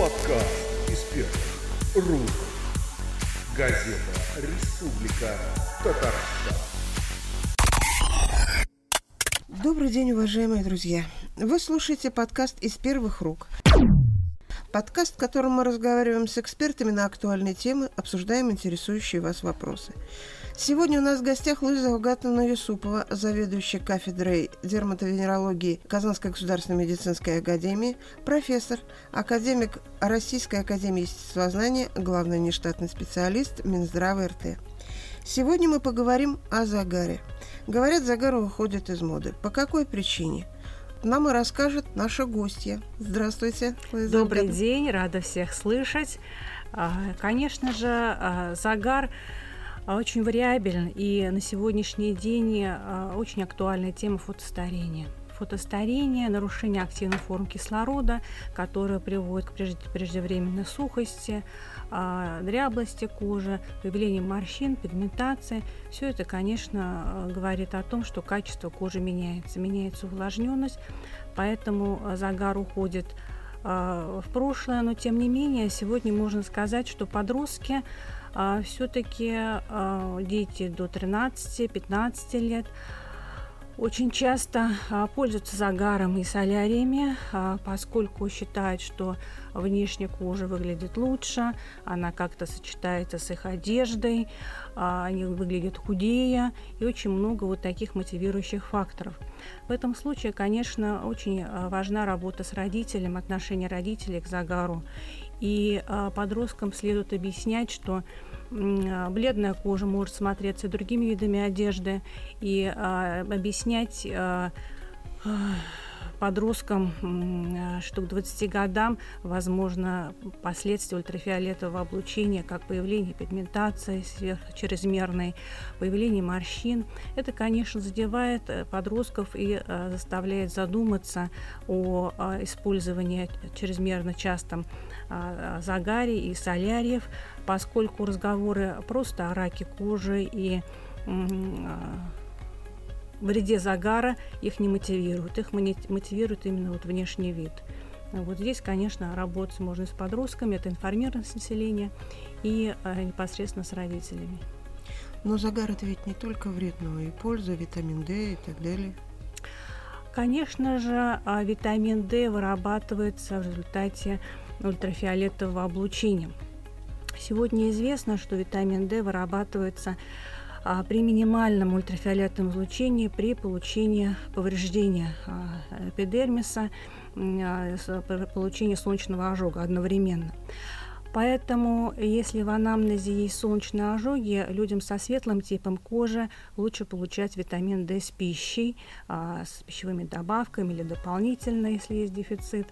Подкаст из первых рук. Газета «Республика Татарстан». Добрый день, уважаемые друзья. Вы слушаете подкаст из первых рук. Подкаст, в котором мы разговариваем с экспертами на актуальные темы, обсуждаем интересующие вас вопросы. Сегодня у нас в гостях Луиза Угатовна Юсупова, заведующая кафедрой дерматовенерологии Казанской государственной медицинской академии, профессор, академик Российской академии естествознания, главный нештатный специалист Минздрава РТ. Сегодня мы поговорим о загаре. Говорят, загар уходит из моды. По какой причине? Нам и расскажет наша гостья. Здравствуйте, Луиза Добрый Угатовна. день, рада всех слышать. А, конечно же, а, загар очень вариабелен, и на сегодняшний день а, очень актуальная тема фотостарения. Фотостарение, нарушение активных форм кислорода, которое приводит к преждевременной сухости, а, дряблости кожи, появлению морщин, пигментации. Все это, конечно, говорит о том, что качество кожи меняется, меняется увлажненность, поэтому загар уходит в прошлое, но тем не менее сегодня можно сказать, что подростки а, все-таки а, дети до 13-15 лет очень часто а, пользуются загаром и соляриями, а, поскольку считают, что внешняя кожа выглядит лучше, она как-то сочетается с их одеждой, а, они выглядят худее и очень много вот таких мотивирующих факторов. В этом случае, конечно, очень важна работа с родителем, отношение родителей к загару. И подросткам следует объяснять, что а, бледная кожа может смотреться другими видами одежды и а, объяснять а, а, подросткам, что к 20 годам возможно последствия ультрафиолетового облучения, как появление пигментации чрезмерной, появление морщин. Это, конечно, задевает э, подростков и заставляет задуматься о использовании чрезмерно частом загаре и соляриев, поскольку разговоры просто о раке кожи и вреде загара их не мотивируют. Их мотивирует именно вот внешний вид. Вот здесь, конечно, работать можно с подростками, это информированность населения и непосредственно с родителями. Но загар это ведь не только вред, но и польза, витамин D и так далее. Конечно же, а, витамин D вырабатывается в результате ультрафиолетового облучения. Сегодня известно, что витамин D вырабатывается а, при минимальном ультрафиолетовом излучении при получении повреждения а, эпидермиса, а, получении солнечного ожога одновременно. Поэтому, если в анамнезе есть солнечные ожоги, людям со светлым типом кожи лучше получать витамин D с пищей, с пищевыми добавками или дополнительно, если есть дефицит.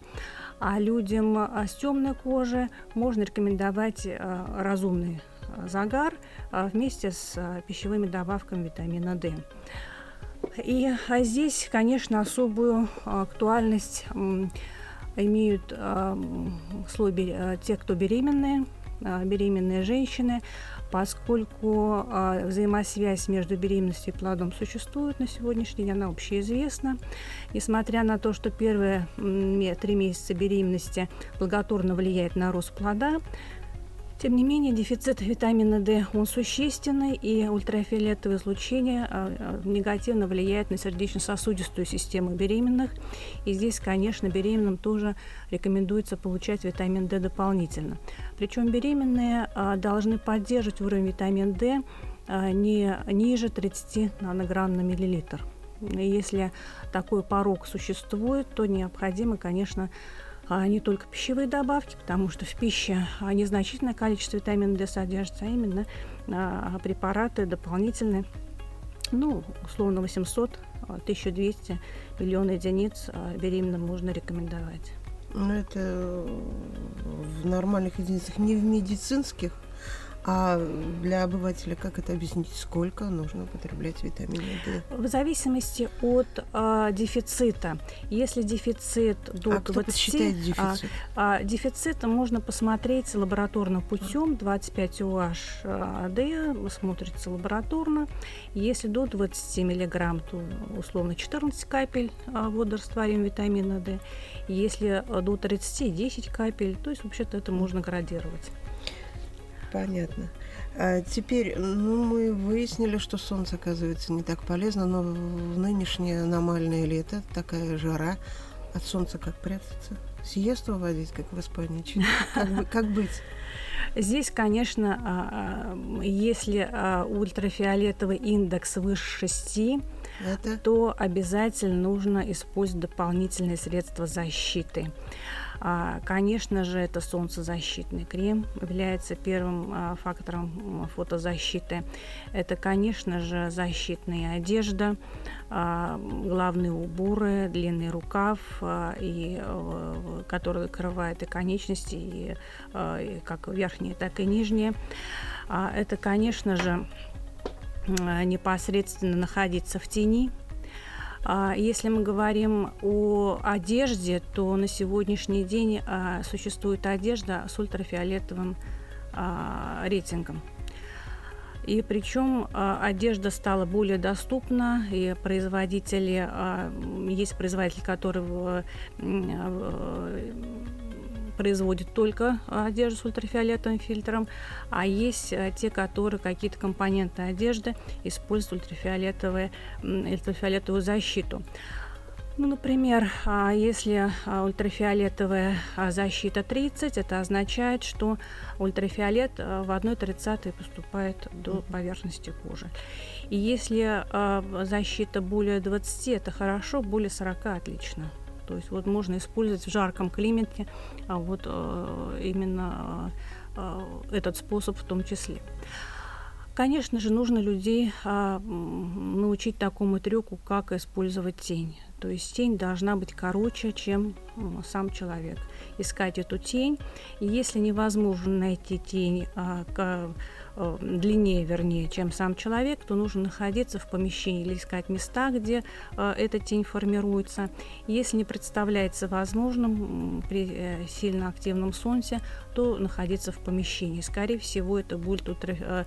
А людям с темной кожей можно рекомендовать разумный загар а, вместе с а, пищевыми добавками витамина D. И а здесь, конечно, особую актуальность имеют слой, те, кто беременные, беременные женщины, поскольку взаимосвязь между беременностью и плодом существует на сегодняшний день, она общеизвестна. Несмотря на то, что первые три месяца беременности благотворно влияет на рост плода, тем не менее, дефицит витамина D, он существенный, и ультрафиолетовое излучение а, а, негативно влияет на сердечно-сосудистую систему беременных. И здесь, конечно, беременным тоже рекомендуется получать витамин D дополнительно. Причем беременные а, должны поддерживать уровень витамина D не ниже 30 нанограмм на миллилитр. Если такой порог существует, то необходимо, конечно, а не только пищевые добавки, потому что в пище незначительное количество витамина D содержится, а именно а, препараты дополнительные, ну, условно 800, 1200 а, миллион единиц а, беременным можно рекомендовать. Ну, это в нормальных единицах, не в медицинских, А для обывателя как это объяснить? Сколько нужно употреблять витамина D? В зависимости от а, дефицита. Если дефицит до а 20... Кто дефицит? А, а, дефицит можно посмотреть лабораторным путем. 25 UH D смотрится лабораторно. Если до 20 мг, то условно 14 капель а, водорастворимого витамина D. Если до 30 10 капель, то есть вообще-то это можно градировать. Понятно. А теперь, ну, мы выяснили, что солнце, оказывается, не так полезно, но в нынешнее аномальное лето, такая жара, от солнца как прятаться? Сиесту выводить, как в Испании? Как, как быть? Здесь, конечно, а, а, если ультрафиолетовый индекс выше 6, Это? то обязательно нужно использовать дополнительные средства защиты. А, конечно же, это солнцезащитный крем является первым а, фактором фотозащиты. Это, конечно же, защитная одежда, а, главные уборы, длинный рукав, и, который закрывает и конечности, и, и как верхние, так и нижние. Это, конечно же, непосредственно находиться в тени, если мы говорим о одежде, то на сегодняшний день а, существует одежда с ультрафиолетовым а, рейтингом. И причем одежда стала более доступна, и производители, есть производители, которые производят только одежду с ультрафиолетовым фильтром, а есть э, те, которые какие-то компоненты одежды используют ультрафиолетовые, ультрафиолетовую защиту. Ну, например, а, если а, ультрафиолетовая а, защита 30, это означает, что ультрафиолет в 1,30 поступает до поверхности кожи. И если защита более 20, это хорошо, более 40 отлично. То есть вот можно использовать в жарком климате а вот э, именно э, этот способ в том числе. Конечно же, нужно людей а, научить такому трюку, как использовать тень. То есть тень должна быть короче, чем сам человек. Искать эту тень. И если невозможно найти тень а, длиннее, вернее, чем сам человек, то нужно находиться в помещении или искать места, где э, эта тень формируется. Если не представляется возможным при э, сильно активном солнце, то находиться в помещении. Скорее всего, это будет ультра,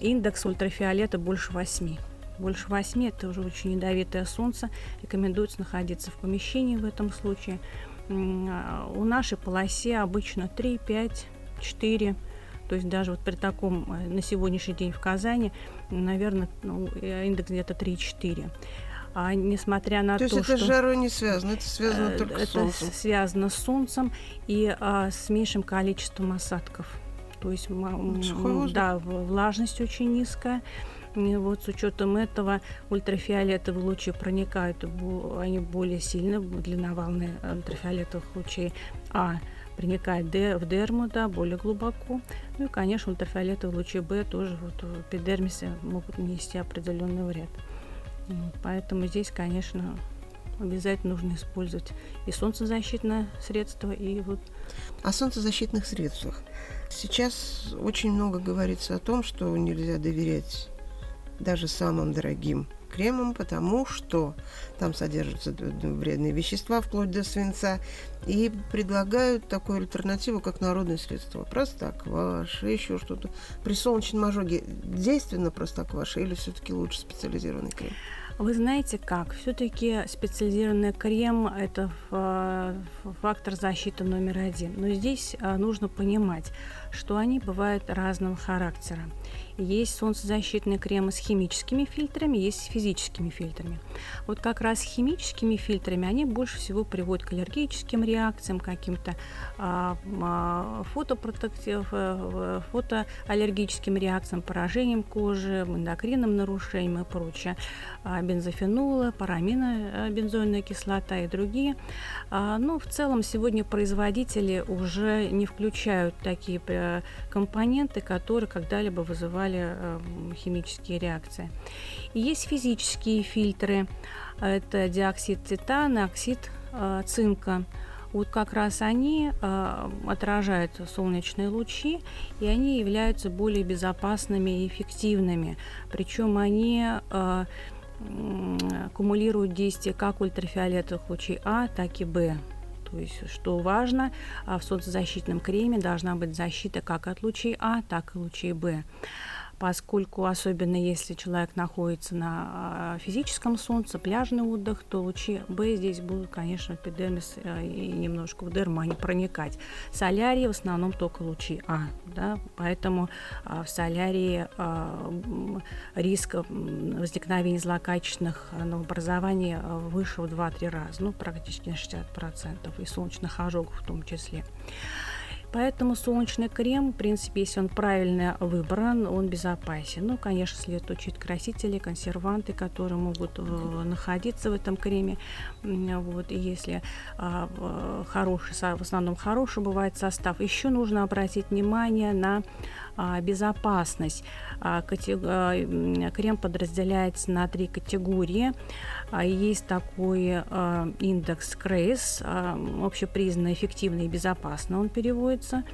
индекс ультрафиолета больше 8 больше 8 это уже очень ядовитое солнце. Рекомендуется находиться в помещении в этом случае. У нашей полосе обычно 3, 5, 4 то есть даже вот при таком э, на сегодняшний день в Казани, наверное, ну, э, индекс где-то 3-4. А несмотря на то, то, есть это что... с жарой не связано, это связано э, только это с солнцем. связано с солнцем и а, с меньшим количеством осадков. То есть, да, влажность очень низкая. И вот с учетом этого ультрафиолетовые лучи проникают, они более сильно, длинноволны ультрафиолетовых лучей, а проникает в дерму, да, более глубоко. Ну и, конечно, ультрафиолетовые лучи Б тоже вот в эпидермисе могут нанести определенный вред. Поэтому здесь, конечно, обязательно нужно использовать и солнцезащитное средство, и вот... О солнцезащитных средствах. Сейчас очень много говорится о том, что нельзя доверять даже самым дорогим кремом, потому что там содержатся вредные вещества, вплоть до свинца, и предлагают такую альтернативу, как народное средство. Простокваша, еще что-то. При солнечном ожоге действенно простокваша или все-таки лучше специализированный крем? Вы знаете как? Все-таки специализированный крем – это фактор защиты номер один. Но здесь а, нужно понимать, что они бывают разного характера. Есть солнцезащитные кремы с химическими фильтрами, есть с физическими фильтрами. Вот как раз химическими фильтрами они больше всего приводят к аллергическим реакциям, каким-то а, а, фотопротектив, фотоаллергическим реакциям, поражением кожи, эндокринным нарушениям и прочее. А, бензофенолы, парамина, бензойная кислота и другие. А, но в целом сегодня производители уже не включают такие э, компоненты, которые когда-либо вызывали эм, химические реакции. И есть физические фильтры. Это диоксид титана, оксид э, цинка. вот как раз они э, отражают солнечные лучи, и они являются более безопасными и эффективными. Причем они э, аккумулируют действие как ультрафиолетовых лучей А, так и Б. То есть, что важно, в солнцезащитном креме должна быть защита как от лучей А, так и лучей Б поскольку особенно если человек находится на а, физическом солнце, пляжный отдых, то лучи Б здесь будут, конечно, в эпидермис э, и немножко в дерму они проникать. Солярии в основном только лучи А, да, поэтому а, в солярии а, риск возникновения злокачественных новообразований выше в 2-3 раза, ну, практически на 60%, и солнечных ожогов в том числе. Поэтому солнечный крем, в принципе, если он правильно выбран, он безопасен. Ну, конечно, следует учить красители, консерванты, которые могут э, находиться в этом креме. Вот, и если э, хороший, в основном хороший бывает состав. Еще нужно обратить внимание на а, безопасность. А, а, крем подразделяется на три категории. Есть такой индекс КРЭС, общепризнанно эффективно и безопасно он переводится.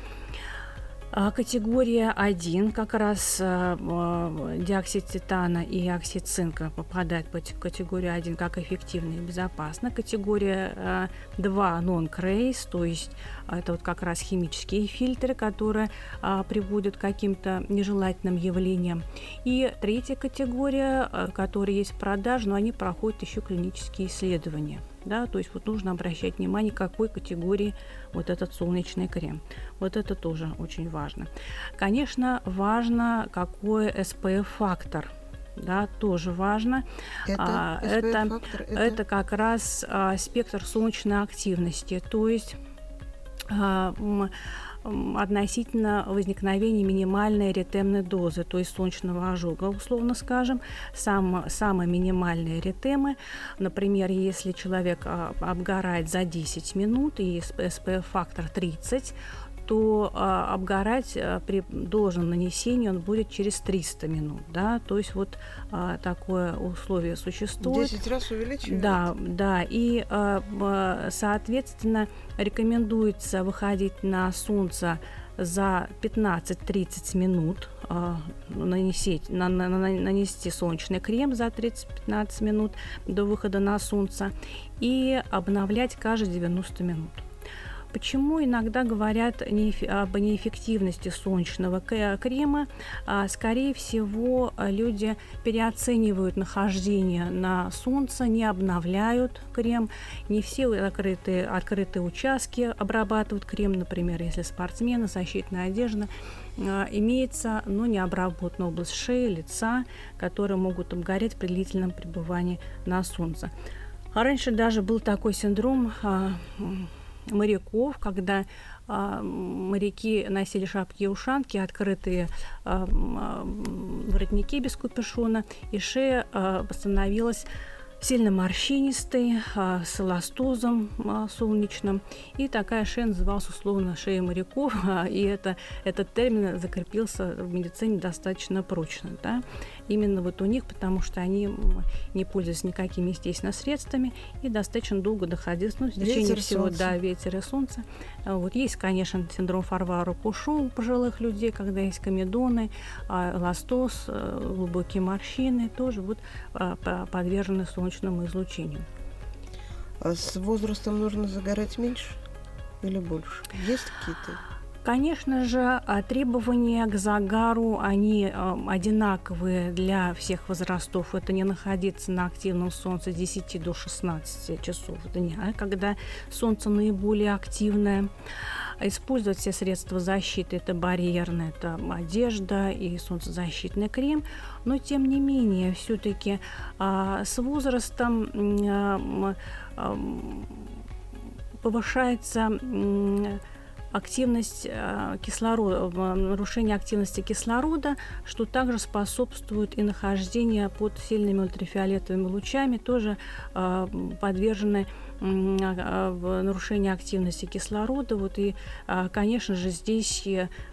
А, категория 1, как раз а, а, диоксид титана и оксид цинка попадают под категорию 1 как эффективно и безопасно. Категория 2 non-craze, то есть это вот как раз химические фильтры, которые приводят к каким-то нежелательным явлениям. И третья категория, которая есть в продаже, но они проходят еще клинические исследования да, то есть вот нужно обращать внимание, какой категории вот этот солнечный крем. Вот это тоже очень важно. Конечно, важно, какой SPF-фактор да, тоже важно. Это, а, это, это... это как раз а, спектр солнечной активности, то есть а, относительно возникновения минимальной ретемной дозы, то есть солнечного ожога, условно скажем, сам, самые минимальные ретемы, например, если человек а, обгорает за 10 минут и SPF-фактор 30, то а, обгорать а, при должном нанесении он будет через 300 минут, да, то есть вот а, такое условие существует. 10 раз увеличивает? Да, да, и, а, соответственно, рекомендуется выходить на солнце за 15-30 минут э, нанести, на, на, нанести солнечный крем за 30-15 минут до выхода на солнце и обновлять каждые 90 минут. Почему иногда говорят об неэффективности солнечного крема? А, скорее всего, люди переоценивают нахождение на солнце, не обновляют крем. Не все открытые, открытые участки обрабатывают крем, например, если спортсмены, защитная одежда а, имеется, но не обработана область шеи, лица, которые могут обгореть при длительном пребывании на солнце. А раньше даже был такой синдром моряков, когда а, моряки носили шапки и ушанки, открытые а, воротники без капюшона, и шея а, становилась сильно морщинистый, а, с эластозом солнечным. И такая шея называлась условно шея моряков, и это, этот термин закрепился в медицине достаточно прочно. Да? Именно вот у них, потому что они не пользуются никакими естественными средствами и достаточно долго доходилось, ну, в течение ветер, всего, солнце. да, ветер и солнце. Вот есть, конечно, синдром Фарвара Пушу у пожилых людей, когда есть комедоны, эластоз, э, глубокие морщины, тоже вот подвержены солнечному солнечному излучению. А с возрастом нужно загорать меньше или больше? Есть какие-то? Конечно же, а, требования к загару, они а, одинаковые для всех возрастов. Это не находиться на активном солнце с 10 до 16 часов дня, когда солнце наиболее активное использовать все средства защиты, это барьерная, это одежда и солнцезащитный крем, но тем не менее все-таки а, с возрастом а, повышается активность э, кислорода, нарушение активности кислорода, что также способствует и нахождению под сильными ультрафиолетовыми лучами, тоже э, подвержены в нарушении активности кислорода. Вот и, конечно же, здесь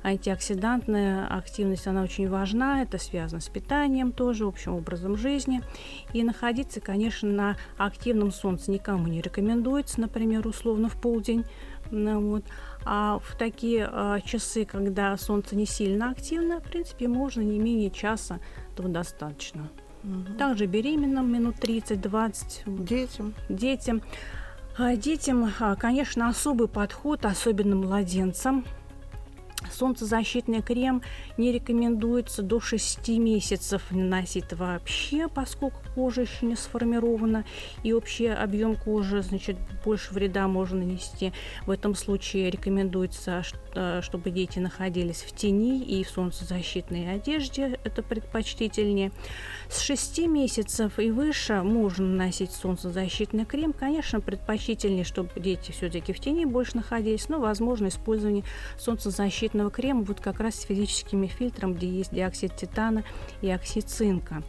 антиоксидантная активность, она очень важна. Это связано с питанием тоже, общим образом жизни. И находиться, конечно, на активном солнце никому не рекомендуется, например, условно в полдень. Ну, вот. А в такие а, часы, когда солнце не сильно активно, в принципе, можно не менее часа, этого достаточно. Угу. Также беременным минут 30-20. Детям. Детям. А детям, а, конечно, особый подход, особенно младенцам – Солнцезащитный крем не рекомендуется до 6 месяцев наносить вообще, поскольку кожа еще не сформирована, и общий объем кожи, значит, больше вреда можно нанести. В этом случае рекомендуется, э, чтобы дети находились в тени и в солнцезащитной одежде, это предпочтительнее. С 6 месяцев и выше можно наносить солнцезащитный крем. Конечно, предпочтительнее, чтобы дети все-таки в тени больше находились, но возможно использование солнцезащитного крема вот как раз с физическими фильтром, где есть диоксид титана и оксид цинка.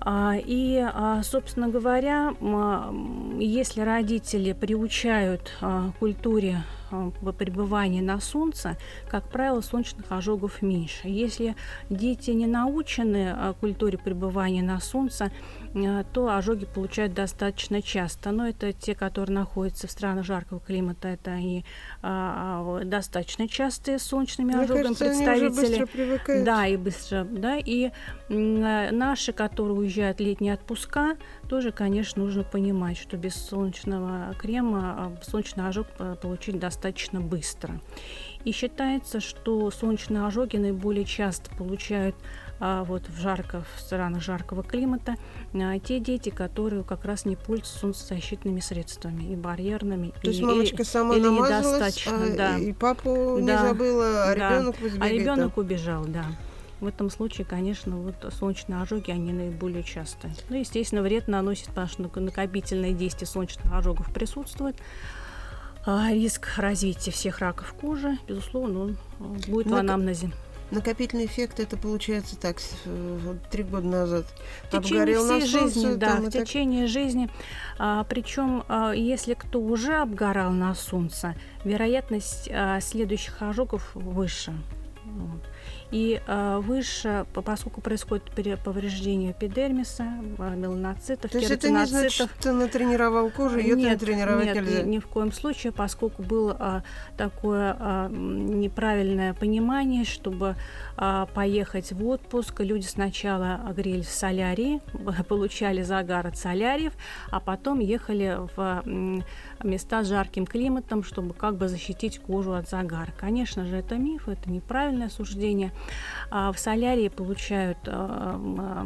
А, и, а, собственно говоря, если родители приучают к культуре пребывания на солнце, как правило, солнечных ожогов меньше. Если дети не научены э, культуре пребывания на солнце, э, то ожоги получают достаточно часто. Но это те, которые находятся в странах жаркого климата, это они достаточно частые солнечными Мне ожогами кажется, представители. Да, и быстро, да, и наши, которые уезжают в летние отпуска, тоже, конечно, нужно понимать, что без солнечного крема солнечный ожог получить достаточно быстро. И считается, что солнечные ожоги наиболее часто получают а, вот в жарко, в странах жаркого климата а, те дети, которые как раз не пользуются солнцезащитными средствами и барьерными. То и, есть мамочка сама или намазалась, а, да. и папу да. не забыла, а да. ребенок А ребенок убежал, да. В этом случае, конечно, вот солнечные ожоги, они наиболее частые. Ну, естественно, вред наносит, потому что накопительное действие солнечных ожогов присутствует. А, риск развития всех раков кожи, безусловно, он а, будет Нак... в анамнезе. Накопительный эффект это получается так три года назад. В течение всей жизни, да, в течение так... жизни. А, причем, а, если кто уже обгорал на солнце, вероятность а, следующих ожогов выше. Вот и э, выше, поскольку происходит повреждение эпидермиса, э, меланоцитов, То есть это не значит, ты натренировал кожу, ее нет, натренировать нет, нельзя? Ни, в коем случае, поскольку было э, такое неправильное понимание, чтобы поехать в отпуск, люди сначала грелись в солярии, получали загар от соляриев, а потом ехали в места с жарким климатом, чтобы как бы защитить кожу от загара. Конечно же, это миф, это неправильное суждение. А в солярии получают а,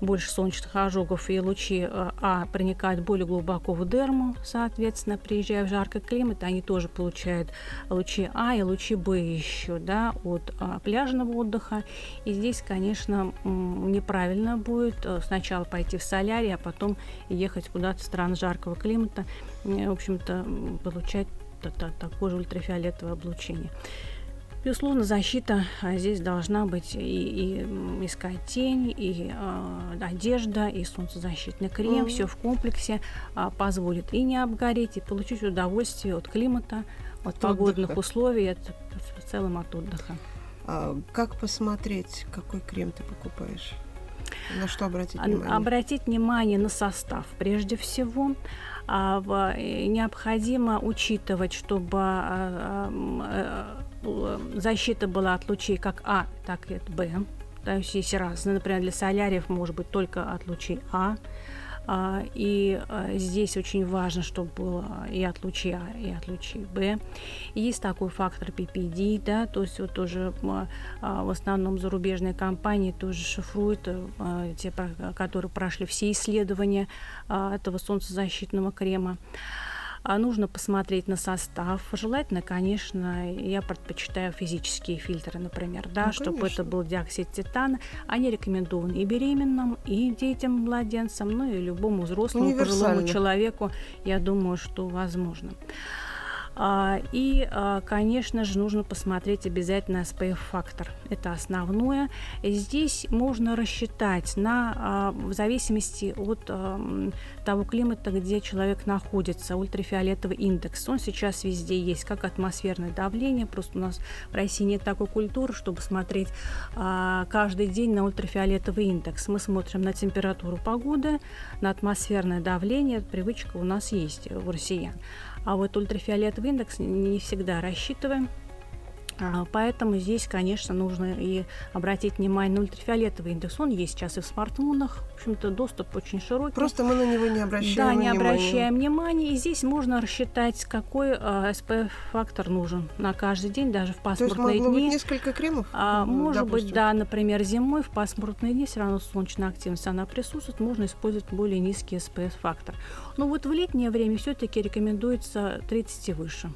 больше солнечных ожогов и лучи э, А проникают более глубоко в дерму, соответственно, приезжая в жаркий климат, они тоже получают лучи А и лучи Б еще, да, от а, пляжного отдыха. И здесь, конечно, неправильно будет э, сначала пойти в солярий, а потом ехать куда-то в страны жаркого климата, в общем-то, получать такое же ультрафиолетовое облучение. Безусловно, защита а, здесь должна быть и, и искать тень, и э, одежда, и солнцезащитный крем. Mm-hmm. Все в комплексе э, позволит и не обгореть, и получить удовольствие от климата, от, от погодных отдыха. условий, от, в целом от отдыха. А как посмотреть, какой крем ты покупаешь? На что обратить внимание? Обратить внимание на состав прежде всего. А, э, необходимо учитывать, чтобы а, а, Э, защита была от лучей как А, так и от Б. То есть есть разные. Например, для соляриев может быть только от лучей А. А, и а, здесь очень важно, чтобы было и от лучей А, и от лучей Б. Есть такой фактор PPD, да, то есть вот тоже а, в основном зарубежные компании тоже шифруют, те, которые прошли все исследования этого солнцезащитного крема. А нужно посмотреть на состав. Желательно, конечно, я предпочитаю физические фильтры, например, да, ну, чтобы это был диоксид титана. Они рекомендованы и беременным, и детям, младенцам, ну и любому взрослому, пожилому человеку, я думаю, что возможно. А, и, а, конечно же, нужно посмотреть обязательно SPF-фактор. Это основное. Здесь можно рассчитать на, а, в зависимости от того климата, где человек находится, ультрафиолетовый индекс. Он сейчас везде есть, как атмосферное давление. Просто у нас в России нет такой культуры, чтобы смотреть каждый день на ультрафиолетовый индекс. Мы смотрим на температуру погоды, на атмосферное давление. Привычка у нас есть у россиян. А вот ультрафиолетовый индекс не всегда рассчитываем. А, поэтому здесь, конечно, нужно и обратить внимание на ультрафиолетовый индекс. Он есть сейчас и в смартфонах. В общем-то, доступ очень широкий. Просто мы на него не обращаем Да, не внимания. обращаем внимания. И здесь можно рассчитать, какой а, SPF-фактор нужен на каждый день, даже в пасмурные То есть дни. быть несколько кремов? А, может допустим? быть, да, например, зимой в пасмурные дни все равно солнечная активность она присутствует, можно использовать более низкий SPF-фактор. Но вот в летнее время все-таки рекомендуется 30 и выше.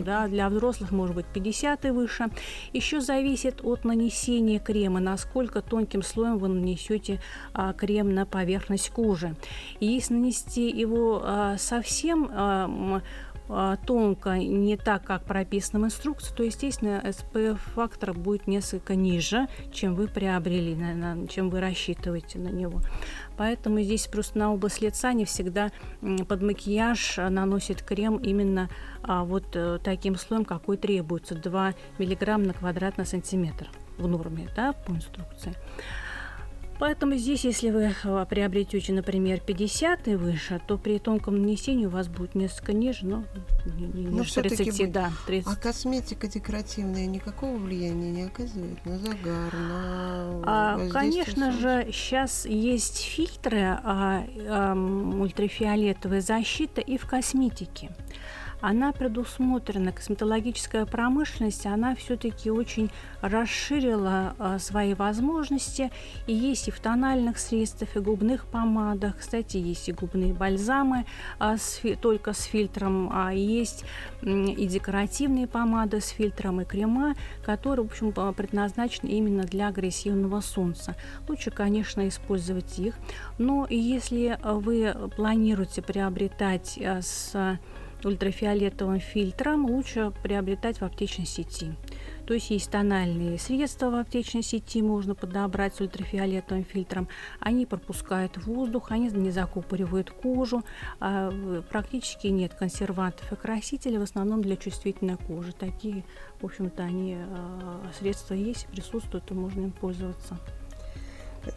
Да, для взрослых может быть 50 и выше. Еще зависит от нанесения крема, насколько тонким слоем вы нанесете а, крем на поверхность кожи. И если нанести его а, совсем а, тонко, не так, как прописано в инструкции, то, естественно, SPF-фактор будет несколько ниже, чем вы приобрели, чем вы рассчитываете на него. Поэтому здесь просто на область лица не всегда под макияж а, наносит крем именно а, вот э, таким слоем, какой требуется, 2 мг на квадратный сантиметр в норме, да, по инструкции. Поэтому здесь, если вы э, приобретете, например, 50 и выше, то при тонком нанесении у вас будет несколько ниже, но Но ниже всё-таки 30, будет. да, 30. А косметика декоративная никакого влияния не оказывает на загар, на А, Конечно же, сейчас есть фильтры а, ам, ультрафиолетовая защита и в косметике. Она предусмотрена, косметологическая промышленность, она все-таки очень расширила а, свои возможности. И есть и в тональных средствах, и губных помадах. Кстати, есть и губные бальзамы а, только с фильтром, а есть и декоративные помады с фильтром, и крема, которые, в общем, а, предназначены именно для агрессивного солнца. Лучше, конечно, использовать их. Но если вы планируете приобретать с ультрафиолетовым фильтром, лучше приобретать в аптечной сети. То есть есть тональные средства в аптечной сети, можно подобрать с ультрафиолетовым фильтром. Они пропускают воздух, они не закупоривают кожу. а, в- практически нет консервантов и красителей, в основном для чувствительной кожи. Такие, в общем-то, они а, средства есть, присутствуют, и можно им пользоваться.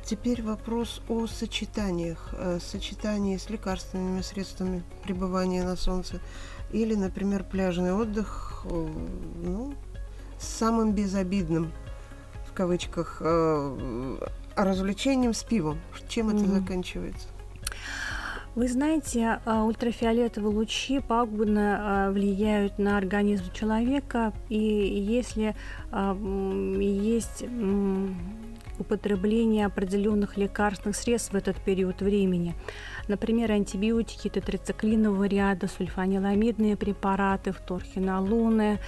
Теперь вопрос о сочетаниях. Э, Сочетании с лекарственными средствами пребывания на солнце или, например, пляжный отдых, э, ну, с самым безобидным, в кавычках, э, развлечением с пивом. Чем это Мгм. заканчивается? Вы знаете, а, ультрафиолетовые лучи пагубно а, влияют на организм человека, и если а, есть употребление определенных лекарственных средств в этот период времени, например, антибиотики тетрациклинового ряда, сульфаниламидные препараты, вторхинолоны,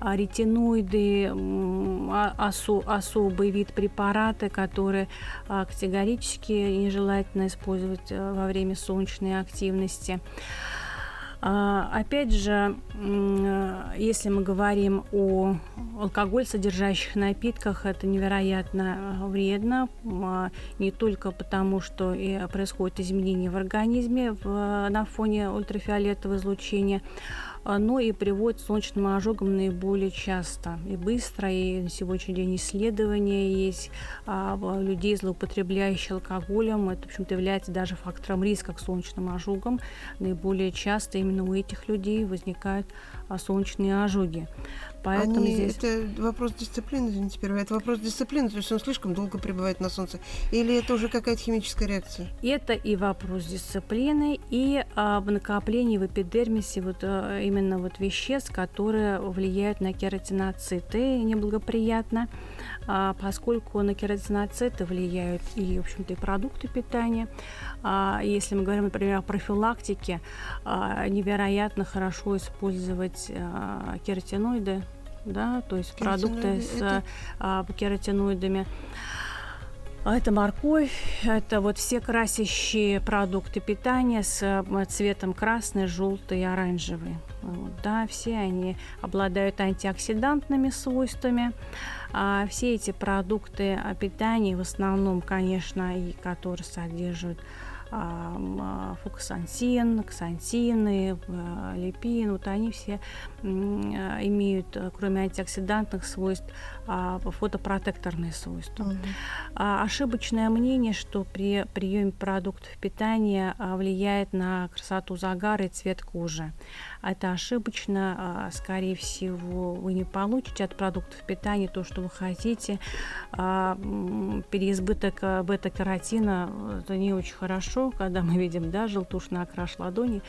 ретиноиды, а- осо- особый вид препараты, которые а, категорически нежелательно использовать а, во время солнечной активности. А, Опять же, э, если мы говорим о алкоголь содержащих напитках, это невероятно э, вредно, а, не только потому, что и происходит изменение в организме в- на фоне ультрафиолетового излучения, но и приводит к солнечным ожогам наиболее часто и быстро. И на сегодняшний день исследования есть а, людей, злоупотребляющих алкоголем. Это, в общем-то, является даже фактором риска к солнечным ожогам. Наиболее часто именно у этих людей возникают солнечные ожоги. Поэтому Они- здесь... Это вопрос дисциплины, извините, первое. Это вопрос дисциплины, то есть он слишком долго пребывает на солнце. Или это уже какая-то химическая реакция? Это и вопрос дисциплины, и а, в накоплении в эпидермисе вот, а, именно вот веществ, которые влияют на кератиноциты неблагоприятно, а, поскольку на кератиноциты влияют и, в общем-то, и продукты питания. А, если мы говорим, например, о профилактике, а, невероятно хорошо использовать а, кератиноиды, да, то есть продукты с это? а, кератиноидами. А Это морковь, это вот все красящие продукты питания с цветом красный, желтый и оранжевый. Да, все они обладают антиоксидантными свойствами. А все эти продукты питания в основном, конечно, и которые содержат а, фуксантин, ксантины, а, липин, вот они все а, имеют, кроме антиоксидантных свойств, фотопротекторные свойства. Угу. Ошибочное мнение, что при приеме продуктов питания влияет на красоту загара и цвет кожи. Это ошибочно. Скорее всего, вы не получите от продуктов питания то, что вы хотите. Переизбыток бета-каротина – это не очень хорошо когда мы видим, да, желтушный окраш ладони.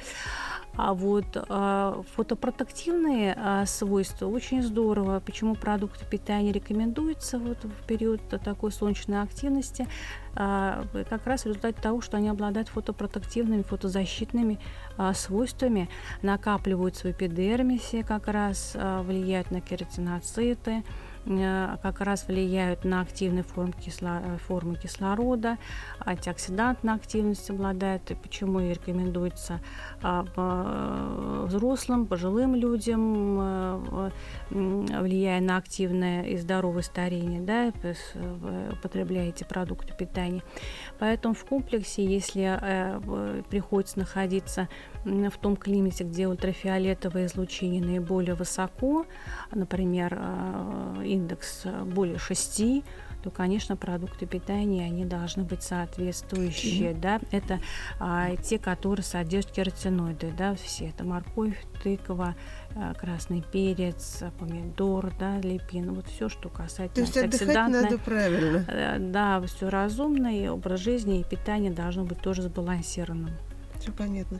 А вот а, фотопротективные а, свойства очень здорово. Почему продукты питания рекомендуются вот в период такой солнечной активности? А, как раз в результате того, что они обладают фотопротективными, фотозащитными а, свойствами, накапливаются в эпидермисе, как раз а, влияют на кератиноциты, Э, как раз влияют на активные формы, кисло, э, формы кислорода, антиоксидантная активность обладает, почему и рекомендуется э, взрослым, пожилым людям, влияя на активное и здоровое старение, да, употребляете продукты питания. Поэтому в комплексе, если приходится находиться в том климате, где ультрафиолетовое излучение наиболее высоко, например, э, индекс более 6, то, конечно, продукты питания, они должны быть соответствующие, mm-hmm. да, это а, те, которые содержат керотиноиды, да, все, это морковь, тыква, а, красный перец, помидор, да, липин, вот все, что касается То есть отдыхать надо правильно. Э, да, все разумно, и образ жизни и питание должно быть тоже сбалансированным все понятно.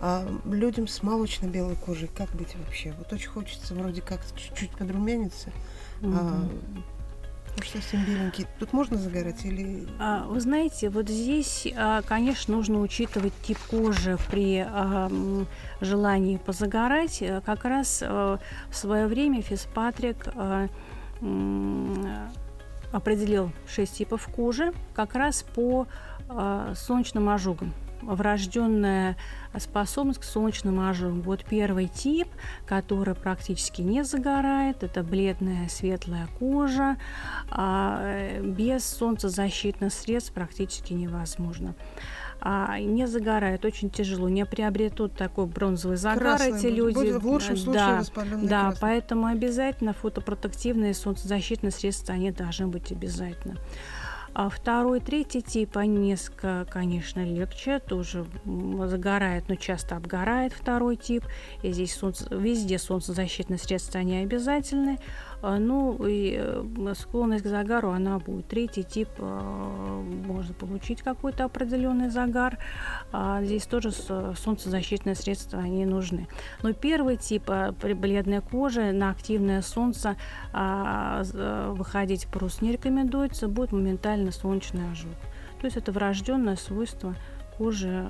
А людям с молочно-белой кожей как быть вообще? Вот очень хочется вроде как чуть-чуть подрумяниться. Угу. А, Уж совсем беленький. Тут можно загорать или... А, вы знаете, вот здесь, а, конечно, нужно учитывать тип кожи при желании позагорать. Как раз в свое время Физпатрик определил шесть типов кожи как раз по солнечным ожогам врожденная способность к солнечному ожогу. Вот первый тип, который практически не загорает, это бледная светлая кожа, а э, без солнцезащитных средств практически невозможно а не загорают, очень тяжело, не приобретут такой бронзовый загар Красный, эти люди. Будет в лучшем случае да, да, красный. поэтому обязательно фотопротективные солнцезащитные средства, они должны быть обязательно. А второй, третий тип, они несколько, конечно, легче, тоже загорает, но часто обгорает второй тип. И здесь солнце, везде солнцезащитные средства, они обязательны. А, ну и э, склонность к загару, она будет. Третий тип а, можно получить какой-то определенный загар. А здесь тоже солнцезащитные средства, они нужны. Но первый тип при бледной коже на активное солнце выходить просто не рекомендуется, будет моментально солнечный ожог. То есть это врожденное свойство кожи,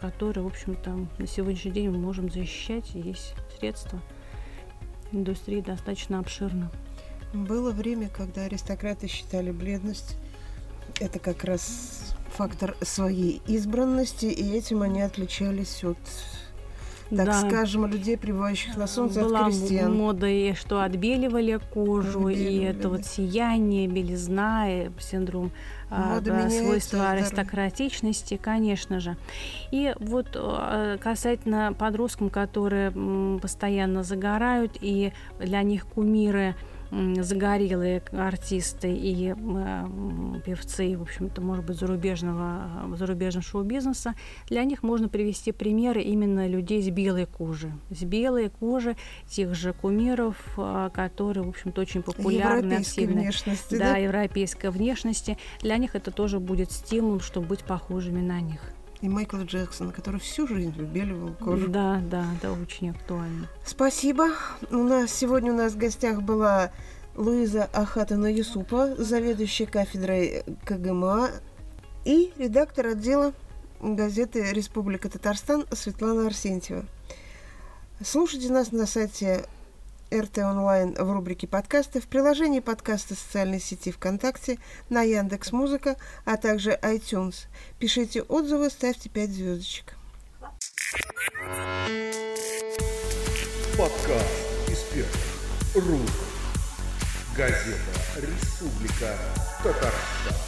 которое, в общем-то, на сегодняшний день мы можем защищать. Есть средства индустрии достаточно обширна. Было время, когда аристократы считали бледность это как раз фактор своей избранности, и этим они отличались от так да. скажем, людей, пребывающих на солнце Была от крестьян. мода, и что отбеливали кожу, отбеливали. и это вот сияние, белизна, и синдром а, да, свойства аристократичности, конечно же. И вот а, касательно подросткам, которые постоянно загорают, и для них кумиры – загорелые артисты и э, певцы, в общем-то, может быть, зарубежного, зарубежного шоу-бизнеса, для них можно привести примеры именно людей с белой кожей. С белой кожи тех же кумиров, э, которые, в общем-то, очень популярны, активны. внешности, да, да, европейской внешности. Для них это тоже будет стимулом, чтобы быть похожими на них и Майкл Джексон, который всю жизнь выбеливал кожу. Да, да, это очень актуально. Спасибо. У нас сегодня у нас в гостях была Луиза Ахатана Юсупа, заведующая кафедрой КГМА и редактор отдела газеты «Республика Татарстан» Светлана Арсентьева. Слушайте нас на сайте РТ онлайн в рубрике подкасты, в приложении подкаста социальной сети ВКонтакте, на Яндекс Музыка, а также iTunes. Пишите отзывы, ставьте 5 звездочек. Подкаст из первых рук. Газета «Республика Татарстан».